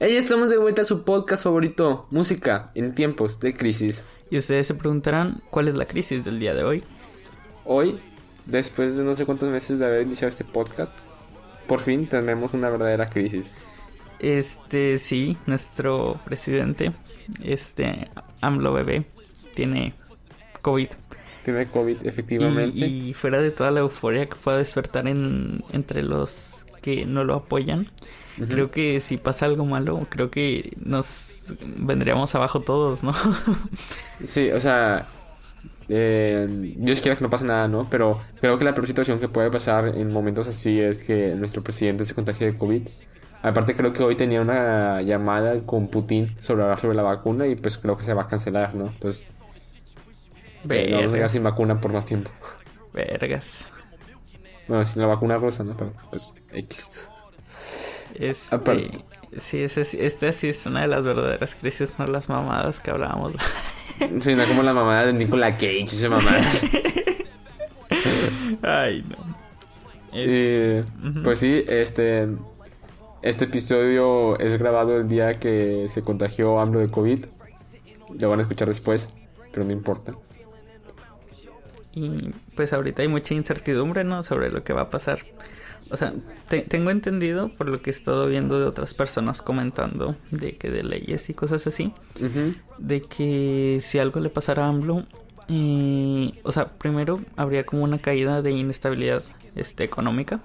Hey, estamos de vuelta a su podcast favorito, música en tiempos de crisis. Y ustedes se preguntarán cuál es la crisis del día de hoy. Hoy, después de no sé cuántos meses de haber iniciado este podcast, por fin tenemos una verdadera crisis. Este, sí, nuestro presidente, este, AMLO bebé, tiene COVID. Tiene COVID, efectivamente. Y, y fuera de toda la euforia que pueda despertar en, entre los que no lo apoyan, Creo que si pasa algo malo, creo que nos vendríamos abajo todos, ¿no? Sí, o sea, eh, Dios quiera que no pase nada, ¿no? Pero creo que la peor situación que puede pasar en momentos así es que nuestro presidente se contagie de COVID. Aparte creo que hoy tenía una llamada con Putin sobre hablar sobre la vacuna y pues creo que se va a cancelar, ¿no? Entonces, eh, no vamos a quedar sin vacuna por más tiempo. Vergas. Bueno, sin la vacuna rusa, ¿no? Pero pues X. Este, Aparte. sí, ese esta sí es una de las verdaderas crisis, no las mamadas que hablábamos. Sí, no como la mamada de Nicolas Cage, esa mamada. Ay, no. Es- Eh. Pues sí, este, este episodio es grabado el día que se contagió AMLO de COVID. Lo van a escuchar después, pero no importa. Y pues ahorita hay mucha incertidumbre, ¿no? Sobre lo que va a pasar. O sea, te- tengo entendido por lo que he estado viendo de otras personas comentando de que de leyes y cosas así, de que si algo le pasara a AMLO, eh, o sea, primero habría como una caída de inestabilidad este, económica.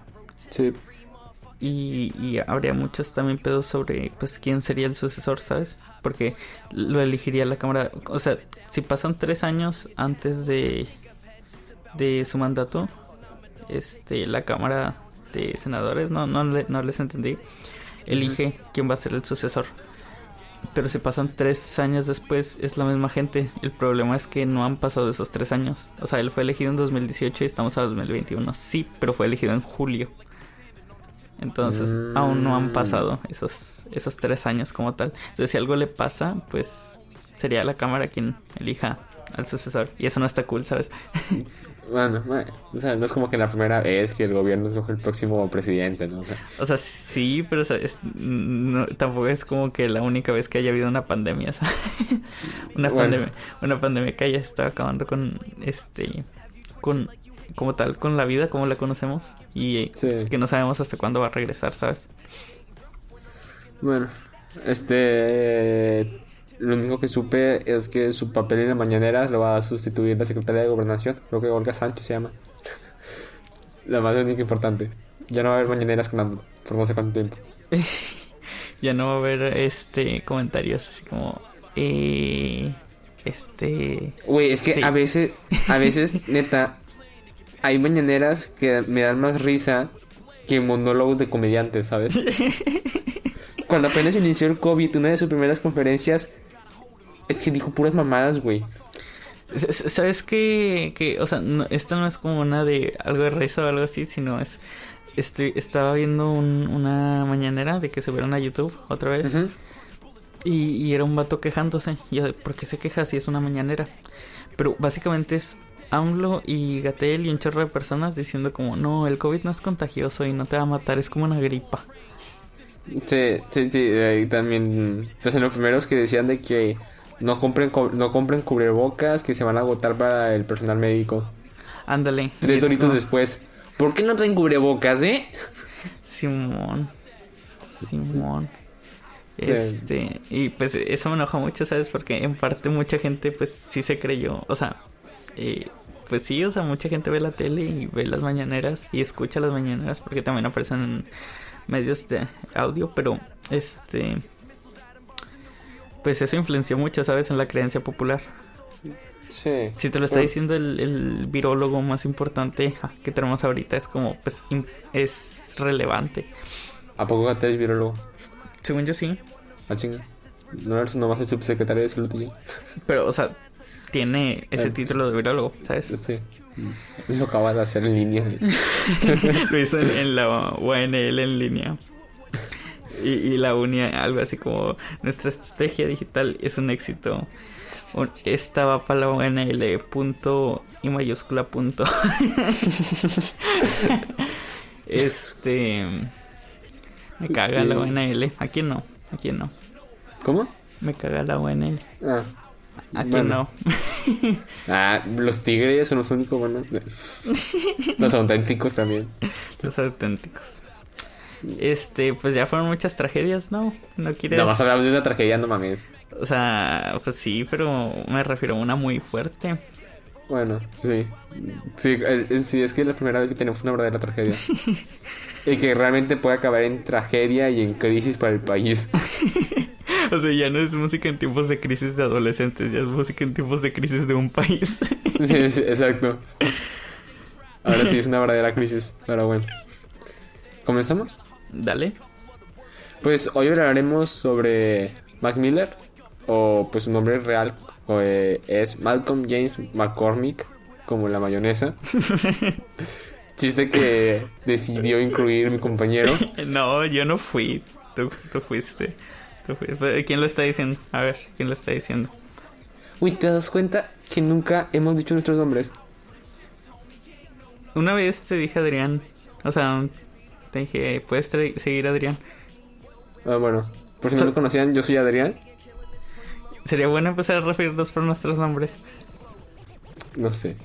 Sí, y, y habría muchos también pedos sobre pues quién sería el sucesor, ¿sabes? Porque lo elegiría la Cámara, o sea, si pasan tres años antes de, de su mandato, este, la Cámara de Senadores, no, no, le- no les entendí, elige quién va a ser el sucesor. Pero si pasan tres años después, es la misma gente. El problema es que no han pasado esos tres años. O sea, él fue elegido en 2018 y estamos a 2021. Sí, pero fue elegido en julio. Entonces, Mm. aún no han pasado esos, esos tres años como tal. Entonces, si algo le pasa, pues sería la Cámara quien elija al sucesor. Y eso no está cool, ¿sabes? bueno, o sea, no es como que la primera vez que el gobierno escoge el próximo presidente, ¿no? O sea, O sea, sí, pero o sea, es- no- tampoco es como que la única vez que haya habido una pandemia, ¿sabes? una Bueno. pandemia, una pandemia que haya estado acabando con este con como tal con la vida como la conocemos y Sí. que no sabemos hasta cuándo va a regresar, ¿sabes? bueno, este, lo único que supe es que su papel en la mañanera lo va a sustituir la secretaria de Gobernación, creo que Olga Sánchez se llama. La más única importante. Ya no va a haber mañaneras con AMLO por no sé cuánto tiempo. ya no va a haber este comentarios así como eh, este Güey, es que Sí. a veces, a veces, neta, hay mañaneras que me dan más risa que monólogos de comediantes, ¿sabes? Cuando apenas inició el COVID, una de sus primeras conferencias es que dijo puras mamadas, güey. ¿Sabes qué? Que, o sea, no, esto no es como una de algo de risa o algo así, sino es... Estoy, estaba viendo un- una mañanera de que subieron a YouTube otra vez y, y era un vato quejándose. Y ¿por qué se queja si es una mañanera? Pero básicamente es AMLO y Gatel y un chorro de personas diciendo como, no, el COVID no es contagioso y no te va a matar, es como una gripa. Sí, sí, sí, eh, y también, pues en los primeros que decían de que no compren, co- no compren cubrebocas, que se van a agotar para el personal médico. Ándale. Tres es doritos después. ¿Por qué no traen cubrebocas, eh? Simón. Simón. Este, y pues eso me enoja mucho, ¿sabes? Porque en parte mucha gente pues sí se creyó, o sea, eh, pues sí, o sea, mucha gente ve la tele y ve las mañaneras y escucha las mañaneras porque también aparecen en medios de audio, pero este, pues eso influenció mucho, ¿sabes? En la creencia popular. Sí. Si te lo está diciendo el, el virólogo más importante que tenemos ahorita, es como, pues, es relevante. ¿A poco es virólogo? Según yo sí. Ah, chinga. No eres nomás el subsecretario de salud ya. Pero, o sea, tiene ese Eh, título de virólogo, ¿sabes? Sí. Lo acaba de hacer en línea. Lo hizo en, en la UNL en línea. Y, y la uni, algo así como nuestra estrategia digital es un éxito. Esta va para la UNL, punto y mayúscula punto. este. Me caga la UNL. Aquí no. ¿A quién no? ¿Cómo? Me caga en él. Ah. ¿A quién Bueno. no? Ah, los tigres son los únicos buenos. Los auténticos también. Los auténticos. Este, pues ya fueron muchas tragedias, ¿no? No quieres. Nada más hablamos de una tragedia, no mames. O sea, pues sí, pero me refiero a una muy fuerte. Bueno, sí. Sí, eh, eh, sí, es que es la primera vez que tenemos una verdadera tragedia. y que realmente puede acabar en tragedia y en crisis para el país. O sea, ya no es música en tiempos de crisis de adolescentes, ya es música en tiempos de crisis de un país. Sí, sí, exacto. Ahora sí es una verdadera crisis, pero bueno. ¿Comenzamos? Dale. Pues hoy hablaremos sobre Mac Miller, o pues su nombre real eh, es Malcolm James McCormick, como la mayonesa. Chiste que decidió incluir mi compañero. No, yo no fui. Tú, tú fuiste. Tú fuiste. ¿Quién lo está diciendo? A ver, ¿quién lo está diciendo? Uy, ¿te das cuenta que nunca hemos dicho nuestros nombres? Una vez te dije Adrián. O sea, te dije, puedes seguir Adrián. Ah, bueno, por si So- no lo conocían, yo soy Adrián. Sería bueno empezar a referirnos por nuestros nombres. No sé.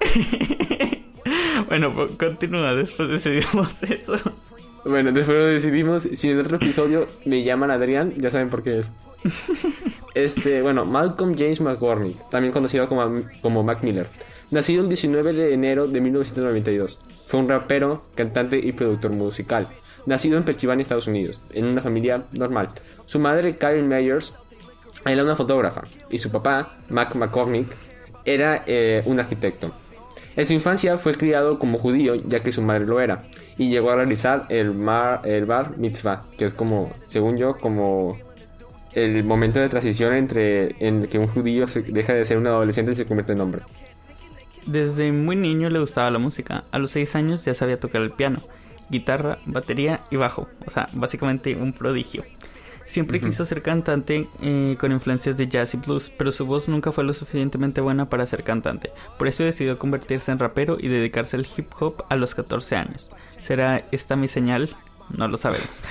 Bueno, pues, continúa, después decidimos eso. Bueno, después lo decidimos. Si en otro episodio me llaman Adrián, ya saben por qué es. Este, bueno, Malcolm James McCormick, también conocido como, como Mac Miller. Nacido el 19 de enero de 1992. Fue un rapero, cantante y productor musical. Nacido en Pennsylvania, Estados Unidos, en una familia normal. Su madre, Karen Myers, era una fotógrafa. Y su papá, Mac McCormick, era eh, un arquitecto. En su infancia fue criado como judío, ya que su madre lo era, y llegó a realizar el, mar, el bar mitzvah, que es como, según yo, como el momento de transición entre en que un judío deja de ser un adolescente y se convierte en hombre. Desde muy niño le gustaba la música. A los 6 años ya sabía tocar el piano, guitarra, batería y bajo. O sea, básicamente un prodigio. Siempre quiso ser cantante eh, con influencias de jazz y blues, pero su voz nunca fue lo suficientemente buena para ser cantante. Por eso decidió convertirse en rapero y dedicarse al hip hop a los 14 años. ¿Será esta mi señal? No lo sabemos.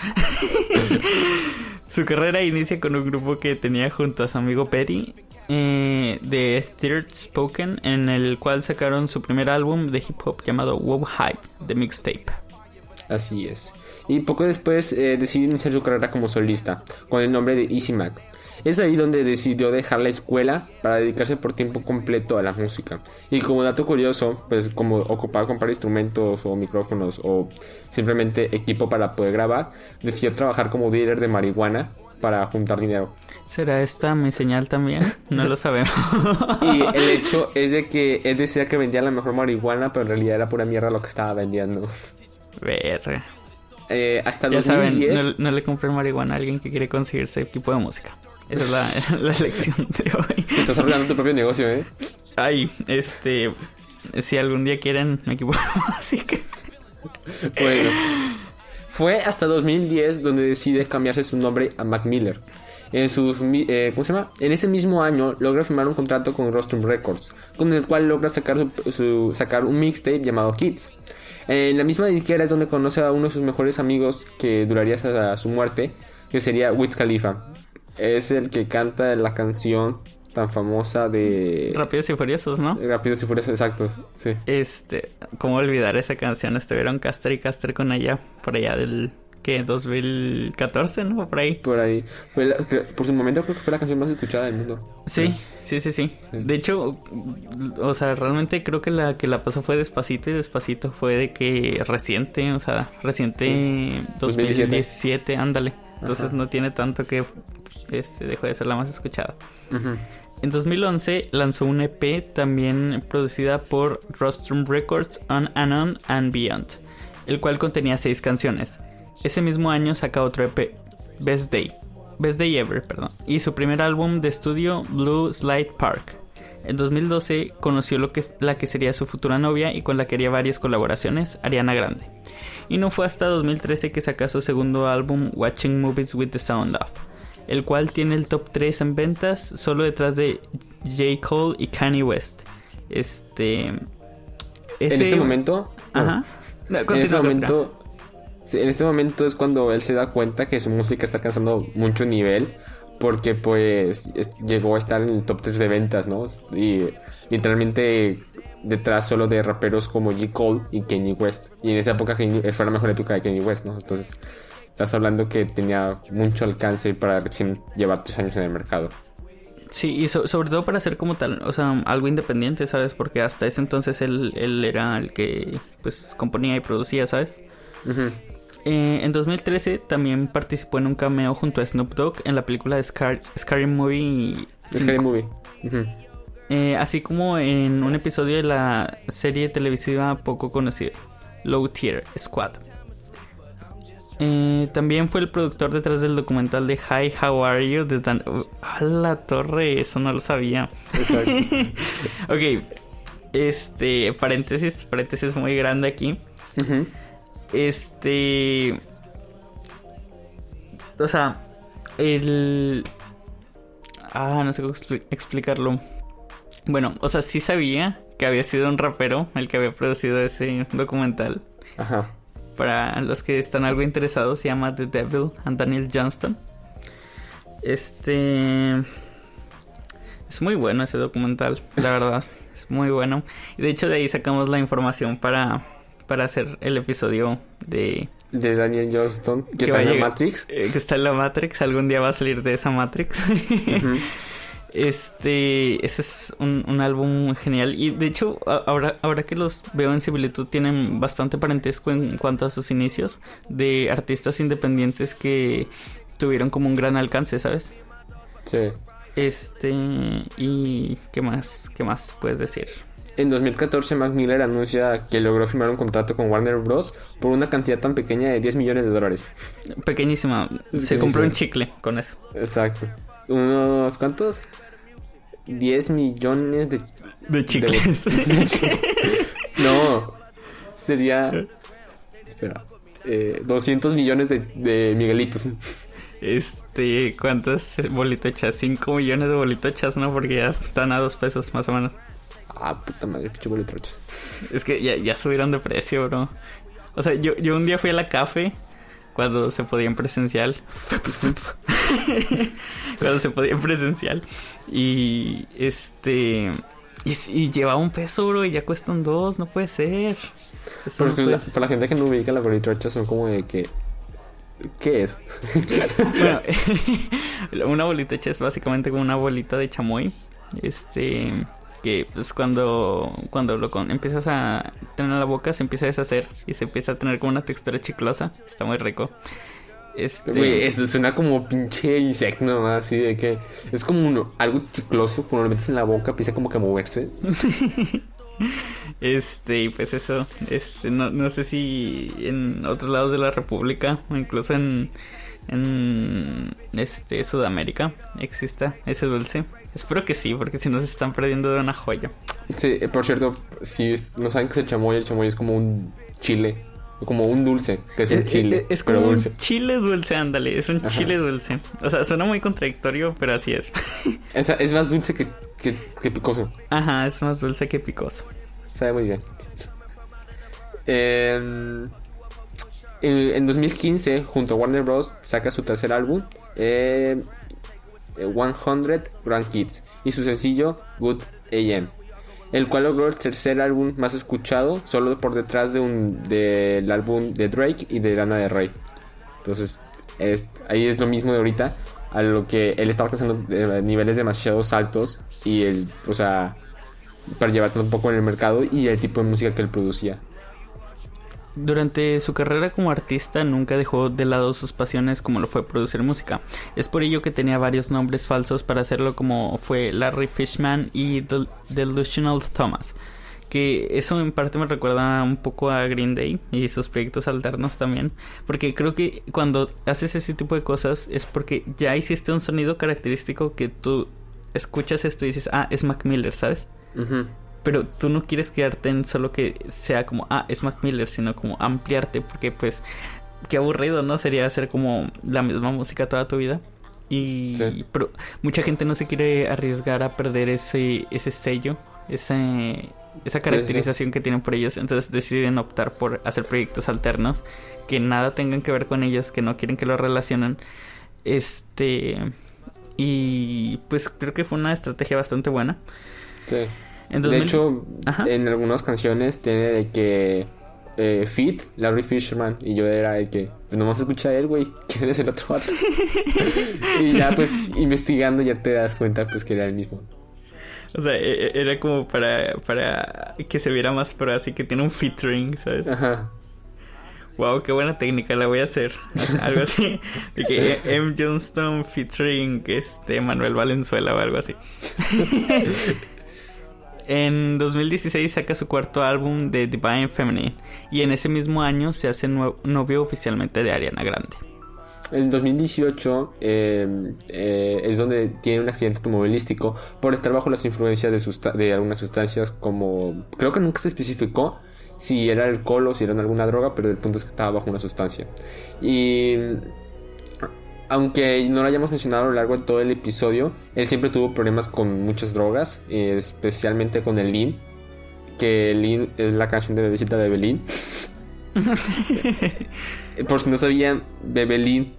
su carrera inicia con un grupo que tenía junto a su amigo Petty eh, de Third Spoken, en el cual sacaron su primer álbum de hip hop llamado Wow Hype, de mixtape. Así es. Y poco después eh, decidió iniciar su carrera como solista, con el nombre de Easy Mac. Es ahí donde decidió dejar la escuela para dedicarse por tiempo completo a la música. Y como dato curioso, pues como ocupaba comprar instrumentos o micrófonos o simplemente equipo para poder grabar, decidió trabajar como dealer de marihuana para juntar dinero. ¿Será esta mi señal también? No lo sabemos. Y el hecho es de que él decía que vendía la mejor marihuana, pero en realidad era pura mierda lo que estaba vendiendo. Verga. Eh, hasta Ya saben, 2010... no, no le compren marihuana a alguien que quiere conseguirse equipo de música. Esa es la, la lección de hoy. Estás arruinando tu propio negocio, ¿eh? Ay, este. Si algún día quieren equipo de música. Bueno, fue hasta 2010 donde decide cambiarse su nombre a Mac Miller. En sus, eh, ¿cómo se llama? En ese mismo año logra firmar un contrato con Rostrum Records, con el cual logra sacar, su- sacar un mixtape llamado Kids. En la misma disquera es donde conoce a uno de sus mejores amigos que duraría hasta su muerte, que sería Wiz Khalifa. Es el que canta la canción tan famosa de Rápidos y Furiosos, ¿no? Rápidos y Furiosos, exactos, sí. Este. ¿Cómo olvidar esa canción? Estuvieron Castre y Castre con ella. Por allá del. ¿Qué? 2014, ¿no? Por ahí. Por ahí. Fue la- creo- por su momento creo que fue la canción más escuchada del mundo. Sí, sí, sí, sí. Sí. De hecho, o sea, realmente creo que la que la pasó fue Despacito y Despacito fue de que reciente, o sea, reciente Sí. 2017, ándale. Entonces Ajá. no tiene tanto que este, dejó de ser la más escuchada. Ujú. En 2011 lanzó un EP también producida por Rostrum Records On and On and Beyond, el cual contenía seis canciones. Ese mismo año saca otro EP, Best Day, Best Day Ever, perdón, y su primer álbum de estudio, Blue Slide Park. En 2012 conoció lo que, la que sería su futura novia y con la que haría varias colaboraciones, Ariana Grande. Y no fue hasta 2013 que saca su segundo álbum, Watching Movies with the Sound Of, el cual tiene el top 3 en ventas, solo detrás de J. Cole y Kanye West. Este. En este momento. Ajá. No, En este momento. Sí, en este momento es cuando él se da cuenta que su música está alcanzando mucho nivel porque pues llegó a estar en el top 3 de ventas, ¿no? Y literalmente detrás solo de raperos como J. Cole y Kanye West. Y en esa época fue la mejor época de Kanye West, ¿no? Entonces estás hablando que tenía mucho alcance para recién llevar tres años en el mercado. Sí, y sobre todo para ser como tal, o sea, algo independiente, ¿sabes? Porque hasta ese entonces él, él era el que pues componía y producía, ¿sabes? Eh, en 2013 también participó en un cameo junto a Snoop Dogg en la película de Scary Movie. Scary Movie. Eh, así como en un episodio de la serie televisiva poco conocida, Low Tier Squad. Eh, también fue el productor detrás del documental de Hi, How Are You de Dan... ¡A la torre! Eso no lo sabía. Exacto. ok. Este, paréntesis, paréntesis muy grande aquí. Este. O sea, el. Ah, no sé cómo explicarlo. Bueno, o sea, sí sabía que había sido un rapero el que había producido ese documental. Ajá. Para los que están algo interesados, se llama The Devil and Daniel Johnston. Este. Es muy bueno ese documental, la verdad. es muy bueno. Y de hecho, de ahí sacamos la información para para hacer el episodio de... De Daniel Johnston, que, está en la Matrix. Eh, que está en la Matrix, algún día va a salir de esa Matrix. Este, ese es un, álbum genial. Y de hecho, ahora, ahora que los veo en similitud, tienen bastante parentesco en cuanto a sus inicios de artistas independientes que tuvieron como un gran alcance, ¿sabes? Sí. Este, y ¿qué más? ¿Qué más puedes decir? En 2014, Mac Miller anuncia que logró firmar un contrato con Warner Bros. por una cantidad tan pequeña de 10 millones de dólares. Pequeñísima. Se compró un chicle con eso. Exacto. ¿Unos cuántos? 10 millones de... De chicles. no. Sería... Espera. 200 eh, millones de, de Miguelitos. Este, ¿cuántas bolitochas? 5 millones de bolitochas, ¿no? Porque ya están a dos pesos más o menos. Ah, puta madre, pinche bolitroches. Es que ya, ya subieron de precio, bro. O sea, yo, yo un día fui a la café cuando se podía en presencial. cuando se podía en presencial. Y este. Y, llevaba un peso, bro, y ya cuestan dos, no puede ser. Porque La, para la gente que no ubica, las bolitrochas son como de que. ¿Qué es? bueno, una bolitocha es básicamente como una bolita de chamoy. Este que pues cuando, cuando lo empiezas a tener en la boca se empieza a deshacer y se empieza a tener como una textura chiclosa. Está muy rico. Este... Güey, eso suena como pinche insecto así de que es como uno, algo chicloso, cuando lo metes en la boca empieza como que a moverse. este, y pues eso, este, no, no sé si en otros lados de la República o incluso en, en este Sudamérica exista ese dulce. Espero que sí, porque si no se están perdiendo de una joya. Sí, eh, por cierto, si no saben qué es el chamoy, el chamoy es como un chile, como un dulce, que es un eh, eh, chile. Es, como dulce. un chile dulce, ándale, es un chile dulce. O sea, suena muy contradictorio, pero así es. es, es más dulce que, que, picoso. Ajá, es más dulce que picoso. Sabe muy bien. en, en 2015, junto a Warner Bros., saca su tercer álbum. Eh, 100 Grand Kids y su sencillo Good AM, el cual logró el tercer álbum más escuchado, solo por detrás de un, del álbum de Drake y de Lana de Rey. Entonces, ahí es lo mismo de ahorita, a lo que él estaba alcanzando eh, niveles demasiado altos y el, o sea, para llevarlo un poco en el mercado y el tipo de música que él producía. Durante su carrera como artista nunca dejó de lado sus pasiones como lo fue producir música. Es por ello que tenía varios nombres falsos para hacerlo como fue Larry Fishman y Delusional Thomas. Que eso en parte me recuerda un poco a Green Day y sus proyectos alternos también. Porque creo que cuando haces ese tipo de cosas es porque ya hiciste un sonido característico que tú escuchas esto y dices, ah, es Mac Miller, ¿sabes? Pero tú no quieres quedarte en solo que sea como, ah, es Mac Miller, sino como ampliarte, porque pues, qué aburrido, ¿no? Sería hacer como la misma música toda tu vida. Y pero mucha gente no se quiere arriesgar a perder ese, ese sello, ese esa caracterización que tienen por ellos, entonces deciden optar por hacer proyectos alternos que nada tengan que ver con ellos, que no quieren que lo relacionen. Este y pues creo que fue una estrategia bastante buena. Sí. De hecho, en algunas canciones tiene de que eh, Fit, Larry Fisherman, y yo era de que, pues nomás escucha a él, güey, ¿quién es el otro vato? y ya, pues, investigando ya te das cuenta, pues, que era el mismo. O sea, e, e, era como para, para que se viera más pero así que tiene un featuring, ¿sabes? Ajá. Wow, qué buena técnica, la voy a hacer. Algo así. De que M. Johnston featuring este Manuel Valenzuela o algo así. En 2016 saca su cuarto álbum de Divine Feminine y en ese mismo año se hace novio oficialmente de Ariana Grande. En 2018 em, eh, es donde tiene un accidente automovilístico por estar bajo las influencias de, de algunas sustancias como... Creo que nunca se especificó si era alcohol o si era alguna droga, pero el punto es que estaba bajo una sustancia. Y aunque no lo hayamos mencionado a lo largo de todo el episodio, él siempre tuvo problemas con muchas drogas, especialmente con el Lean, que Lean es la canción de Bebecita de Belín. Por si no sabían, Bebelín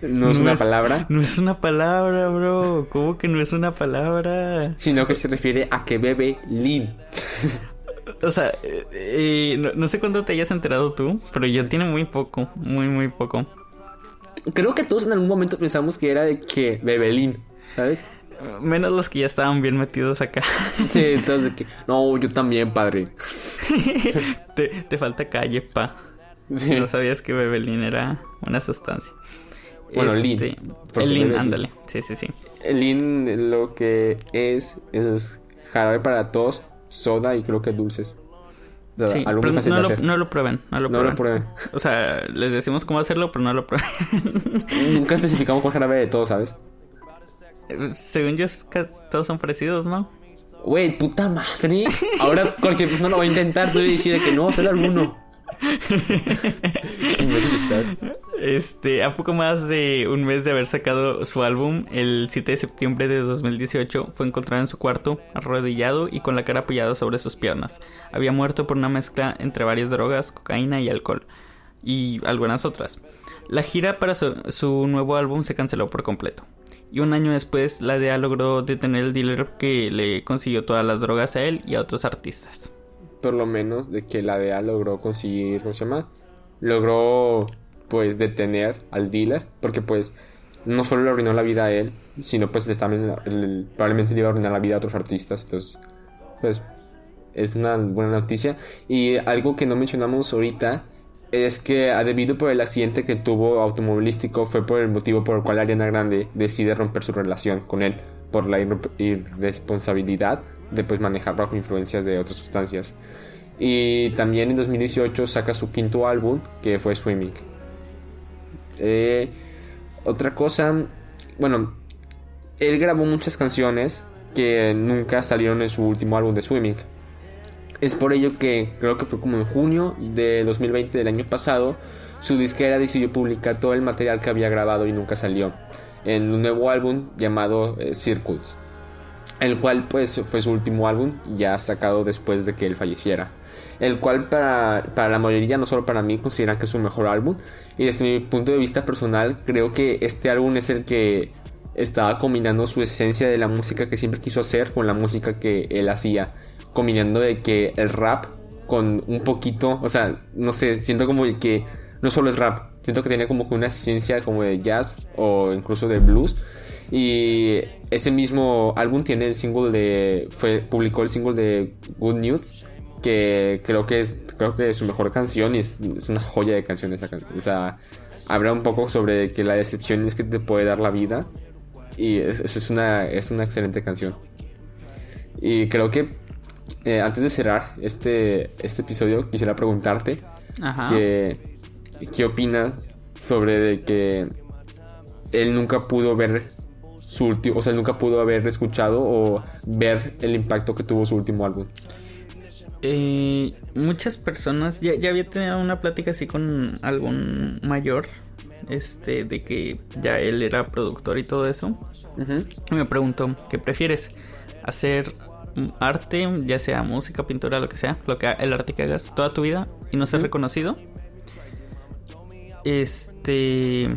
no es una palabra. No es una palabra, bro. ¿Cómo que no es una palabra? Sino que se refiere a que bebe Lean. O sea, eh, eh, no, no, sé cuándo te hayas enterado tú, pero yo tiene muy poco, muy, muy poco creo que todos en algún momento pensamos que era de que Bebelín, ¿sabes? Menos los que ya estaban bien metidos acá. Sí, entonces de que, no, yo también, padre. te, falta calle, pa. No sabías que Bebelín era una sustancia. Bueno, este, El Lean, ándale. Sí, sí, sí. El Lean lo que es es jarabe para tos, soda y creo que dulces sí, no, lo, no, lo, prueben, no lo prueben. O sea, les decimos cómo hacerlo, pero no lo prueben. Nunca especificamos cuál jarabe de todo, ¿sabes? Según yo, todos son parecidos, ¿no? Güey, puta madre. Ahora cualquier persona lo va a intentar. Tú decir que no, solo alguno. Este, a poco más de un mes de haber sacado su álbum, el 7 de septiembre de 2018, fue encontrado en su cuarto, arrodillado y con la cara apoyada sobre sus piernas. Había muerto por una mezcla entre varias drogas, cocaína y alcohol, y algunas otras. La gira para su, nuevo álbum se canceló por completo. Y un año después, la DEA logró detener el dealer que le consiguió todas las drogas a él y a otros artistas. Por lo menos de que la DEA logró conseguir, ¿cómo se llama? Logró pues detener al dealer, porque pues no solo le arruinó la vida a él, sino pues le también probablemente le iba a arruinar la vida a otros artistas, entonces pues es una buena noticia. Y algo que no mencionamos ahorita es que debido por el accidente que tuvo automovilístico fue por el motivo por el cual Ariana Grande decide romper su relación con él por la irresponsabilidad de pues manejar bajo influencias de otras sustancias. Y también en 2018 saca su quinto álbum que fue Swimming. Eh, otra cosa, bueno, él grabó muchas canciones que nunca salieron en su último álbum de Swimming. Es por ello que creo que fue como en junio de 2020 del año pasado, su disquera decidió publicar todo el material que había grabado y nunca salió en un nuevo álbum llamado eh, Circles, el cual pues fue su último álbum ya sacado después de que él falleciera el cual para, para, la mayoría, no solo para mí, consideran que es su mejor álbum. Y desde mi punto de vista personal, creo que este álbum es el que estaba combinando su esencia de la música que siempre quiso hacer con la música que él hacía. Combinando de que el rap con un poquito, o sea, no sé, siento como que no solo es rap, siento que tenía como una esencia como de jazz o incluso de blues. Y ese mismo álbum tiene el single de. Fue, publicó el single de Good News que creo que es creo que es su mejor canción y es, una joya de canción esa canción. O sea, habla un poco sobre que la decepción es que te puede dar la vida y eso es una es una excelente canción. Y creo que eh, antes de cerrar este este episodio quisiera preguntarte que qué opinas sobre de que él nunca pudo ver su último, o sea, nunca pudo haber escuchado o ver el impacto que tuvo su último álbum. Eh, muchas personas, ya, ya había tenido una plática así con algún mayor, este, de que ya él era productor y todo eso. Y me preguntó, ¿qué prefieres? ¿Hacer arte, ya sea música, pintura, lo que sea, lo que el arte que hagas toda tu vida y no ser reconocido. Este.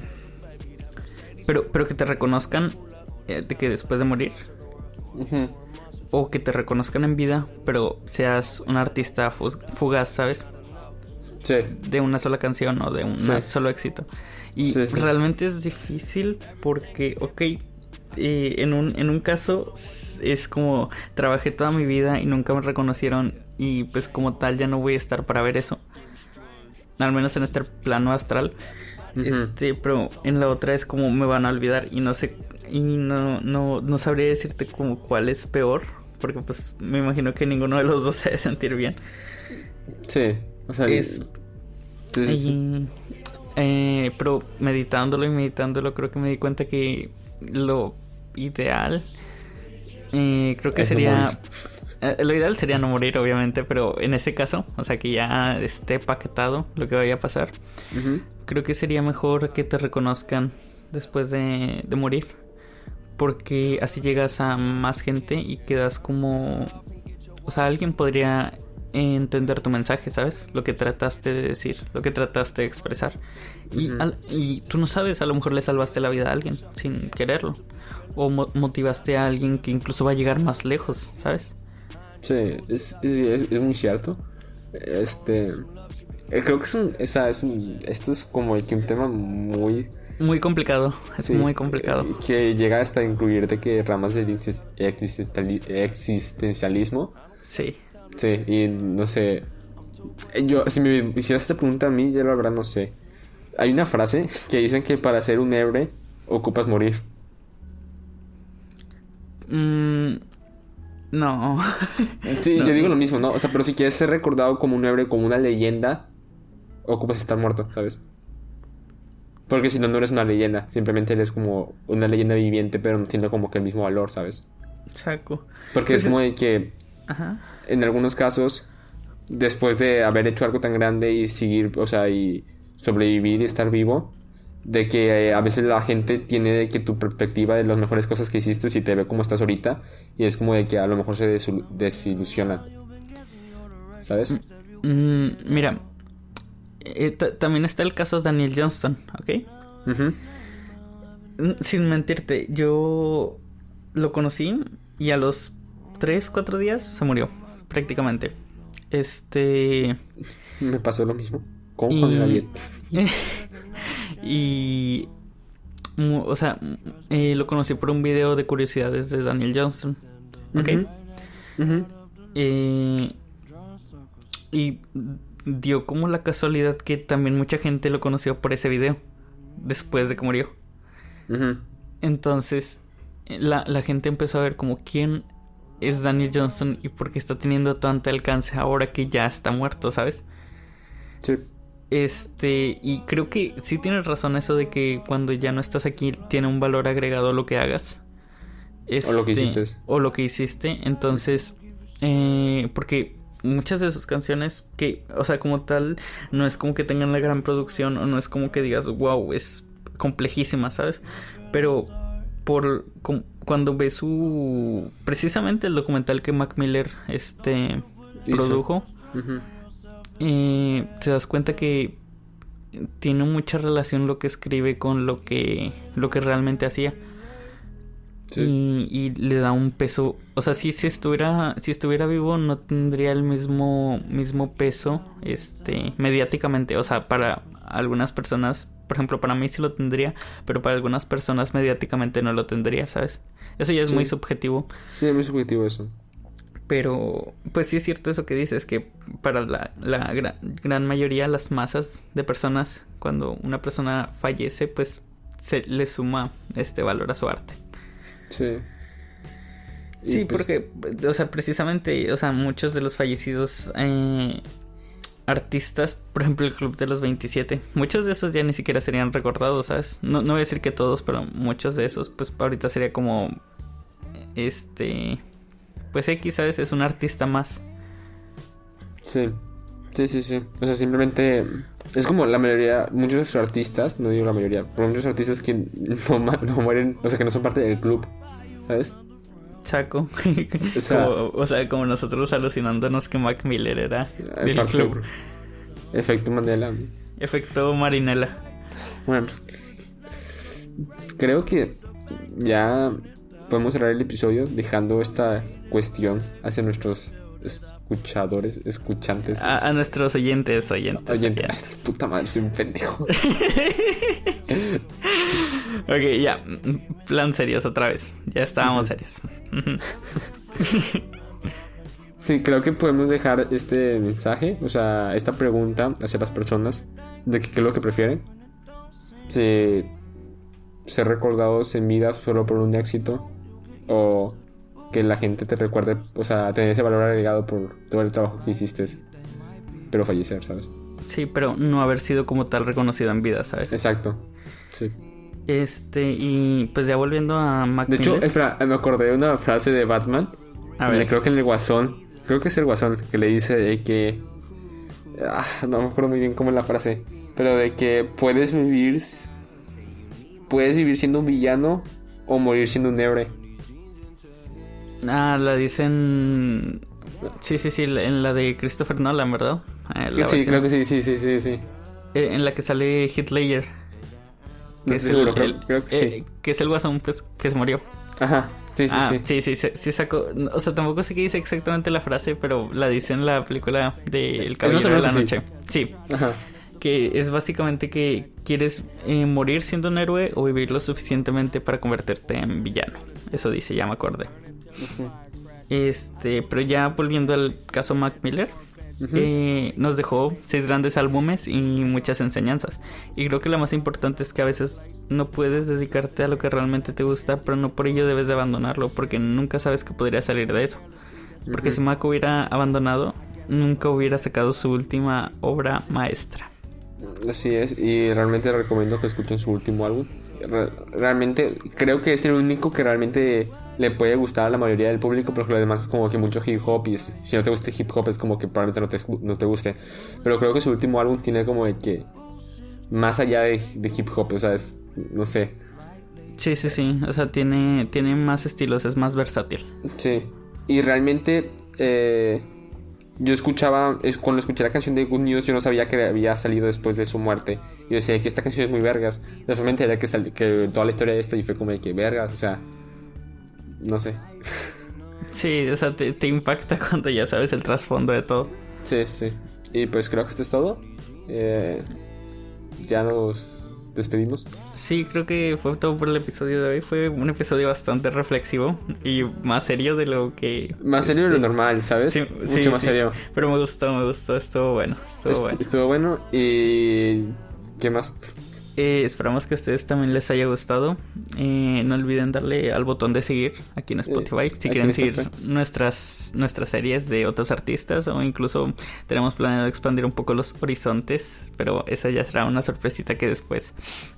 Pero, pero que te reconozcan de que después de morir. O que te reconozcan en vida, pero seas un artista fugaz, ¿sabes? Sí. De una sola canción o de un solo éxito. Y realmente es difícil porque, ok, eh, en, un, en un caso es como trabajé toda mi vida y nunca me reconocieron y pues como tal ya no voy a estar para ver eso. Al menos en este plano astral. Este, pero en la otra es como me van a olvidar y no sé y no no no sabría decirte como cuál es peor, porque pues me imagino que ninguno de los dos se debe sentir bien. Sí, o sea, es eh, pero meditándolo y meditándolo creo que me di cuenta que lo ideal eh, creo que sería lo ideal sería no morir, obviamente, pero en ese caso, o sea, que ya esté paquetado lo que vaya a pasar, creo que sería mejor que te reconozcan después de, de, morir, porque así llegas a más gente y quedas como... O sea, alguien podría entender tu mensaje, ¿sabes? Lo que trataste de decir, lo que trataste de expresar. Y, y tú no sabes, a lo mejor le salvaste la vida a alguien sin quererlo. O motivaste a alguien que incluso va a llegar más lejos, ¿sabes? Sí, es, es, muy cierto. Este. Eh, creo que es un, esa, es un. Esto es como que un tema muy. Muy complicado. Es muy complicado. Eh, que llega hasta incluir de que ramas del existencialismo. Sí. Sí, y no sé. Yo, si me hicieras esta pregunta a mí, yo la verdad no sé. Hay una frase que dicen que para ser un héroe ocupas morir. Mmm no. Sí, yo digo lo mismo, ¿no? O sea, pero si quieres ser recordado como un héroe, como una leyenda, ocupas estar muerto, ¿sabes? Porque si no, no eres una leyenda. Simplemente eres como una leyenda viviente, pero no tiene como que el mismo valor, ¿sabes? Saco. Porque es como que. Ajá. En algunos casos, después de haber hecho algo tan grande y seguir, o sea, y sobrevivir y estar vivo, de que eh, a veces la gente tiene de que tu perspectiva de las mejores cosas que hiciste si te ve como estás ahorita y es como de que a lo mejor se desilusionan. ¿Sabes? Mm, mm, mira, eh, también está el caso de Daniel Johnston, ¿ok? Mm, sin mentirte, yo lo conocí y a los 3, 4 días se murió, prácticamente. Este... Me pasó lo mismo. ¿Cómo era bien? Y. O sea, eh, lo conocí por un video de curiosidades de Daniel Johnston. ¿Ok? Eh, y dio como la casualidad que también mucha gente lo conoció por ese video. Después de que murió. Entonces, la, la gente empezó a ver como quién es Daniel Johnston y por qué está teniendo tanto alcance ahora que ya está muerto, ¿sabes? Sí. Este, y creo que sí tienes razón eso de que cuando ya no estás aquí tiene un valor agregado lo que hagas. o lo que este, hiciste. O lo que hiciste. Entonces, eh, porque muchas de sus canciones que, o sea, como tal, no es como que tengan la gran producción o no es como que digas, wow, es complejísima, ¿sabes? Pero por cuando ves su precisamente el documental que Mac Miller este produjo eh, te das cuenta que tiene mucha relación lo que escribe con lo que, lo que realmente hacía. Y, le da un peso. O sea, si, si estuviera. Si estuviera vivo, no tendría el mismo. mismo peso. Este. mediáticamente. O sea, para algunas personas. Por ejemplo, para mí sí lo tendría. Pero para algunas personas mediáticamente no lo tendría, ¿sabes? Eso ya es muy subjetivo. Sí, es muy subjetivo eso. Pero, pues sí es cierto eso que dices, que para la, la gran, mayoría, las masas de personas, cuando una persona fallece, pues se le suma este valor a su arte. Sí. sí, pues porque, o sea, precisamente, o sea, muchos de los fallecidos eh, artistas, por ejemplo, el Club de los 27, muchos de esos ya ni siquiera serían recordados, ¿sabes? No, no voy a decir que todos, pero muchos de esos, pues ahorita sería como, este pues X, ¿sabes? Es un artista más. Sí, sí, sí, sí. O sea, simplemente es como la mayoría, muchos artistas, no digo la mayoría, pero muchos artistas que no, mueren, o sea, que no son parte del club, ¿sabes? saco. O sea- como, o sea, como nosotros alucinándonos que Mac Miller era del Parte- club. Efecto Mandela. Efecto Marinela. Bueno, creo que ya podemos cerrar el episodio dejando esta cuestión hacia nuestros escuchadores, escuchantes. A, a nuestros oyentes, oyentes. Oyentes. oyentes. Ay, puta madre, soy un pendejo. Ok, ya. Plan serios otra vez. Ya estábamos serios. Sí, creo que podemos dejar este mensaje, o sea, esta pregunta hacia las personas de qué es lo que prefieren. Si ser recordados en vida solo por un éxito o que la gente te recuerde, o sea, tener ese valor agregado por todo el trabajo que hiciste, pero fallecer, ¿sabes? Sí, pero no haber sido como tal reconocido en vida, ¿sabes? Exacto. Sí. Este, y pues ya volviendo a Mac De hecho, espera, me acordé de una frase de Batman. A ver. Creo que en el Guasón. Creo que es el Guasón que le dice de que. Ah, no me acuerdo muy bien cómo es la frase. Pero de que puedes vivir. Puedes vivir siendo un villano o morir siendo un héroe. Ah, la dicen. Sí, sí, sí, en la de Christopher Nolan, ¿verdad? Eh, sí, versión- creo que sí, sí, sí, sí, sí. eh, En la que sale. No Que es seguro, el, creo, que eh, sí. que es el guasón, pues, que se murió. Ajá, sí, sí, ah, sí. sí, sí, sí, sí sacó. O sea, tampoco sé qué dice exactamente la frase, pero la dice en la película de El Caballero de la. Noche. Sí, Ajá. que es básicamente que quieres eh, morir siendo un héroe o vivir lo suficientemente para convertirte en villano. Eso dice, ya me acordé. Este, pero ya volviendo al caso Mac Miller, eh, nos dejó seis grandes álbumes y muchas enseñanzas. Y creo que la más importante es que a veces no puedes dedicarte a lo que realmente te gusta, pero no por ello debes de abandonarlo, porque nunca sabes que podría salir de eso. Porque si Mac hubiera abandonado, nunca hubiera sacado su última obra maestra. Así es, y realmente recomiendo que escuchen su último álbum. Re- realmente creo que es el único que realmente le puede gustar a la mayoría del público, porque lo demás es como que mucho hip hop y es- si no te gusta hip hop es como que probablemente no te, no te guste. Pero creo que su último álbum tiene como de que más allá de, de hip hop, o sea, es, no sé, Sí, sí, sí. O sea, tiene, tiene más estilos, es más versátil. sí. Y realmente eh, yo escuchaba, es- cuando escuché la canción de Good News yo no sabía que había salido después de su muerte. Yo decía que esta canción es muy vergas. Después me enteré que, que toda la historia de esta y fue como de que vergas, o sea, no sé. Sí, o sea, te, te impacta cuando ya sabes el trasfondo de todo. Sí, sí. Y pues creo que esto es todo. Eh, ya nos despedimos. Sí, creo que fue todo por el episodio de hoy. Fue un episodio bastante reflexivo y más serio de lo que... Más serio de lo este, normal, ¿sabes? Sí, Mucho sí, más sí. serio. Pero me gustó, me gustó, estuvo bueno. Estuvo Est- bueno. Estuvo bueno. Y... ¿Qué más? Eh, esperamos que a ustedes también les haya gustado. Eh, no olviden darle al botón de seguir aquí en Spotify. si quieren en seguir nuestras, nuestras series de otros artistas o incluso tenemos planeado expandir un poco los horizontes. Pero esa ya será una sorpresita que después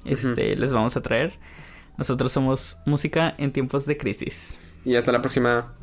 este, les vamos a traer. Nosotros somos música en tiempos de crisis. Y hasta la próxima.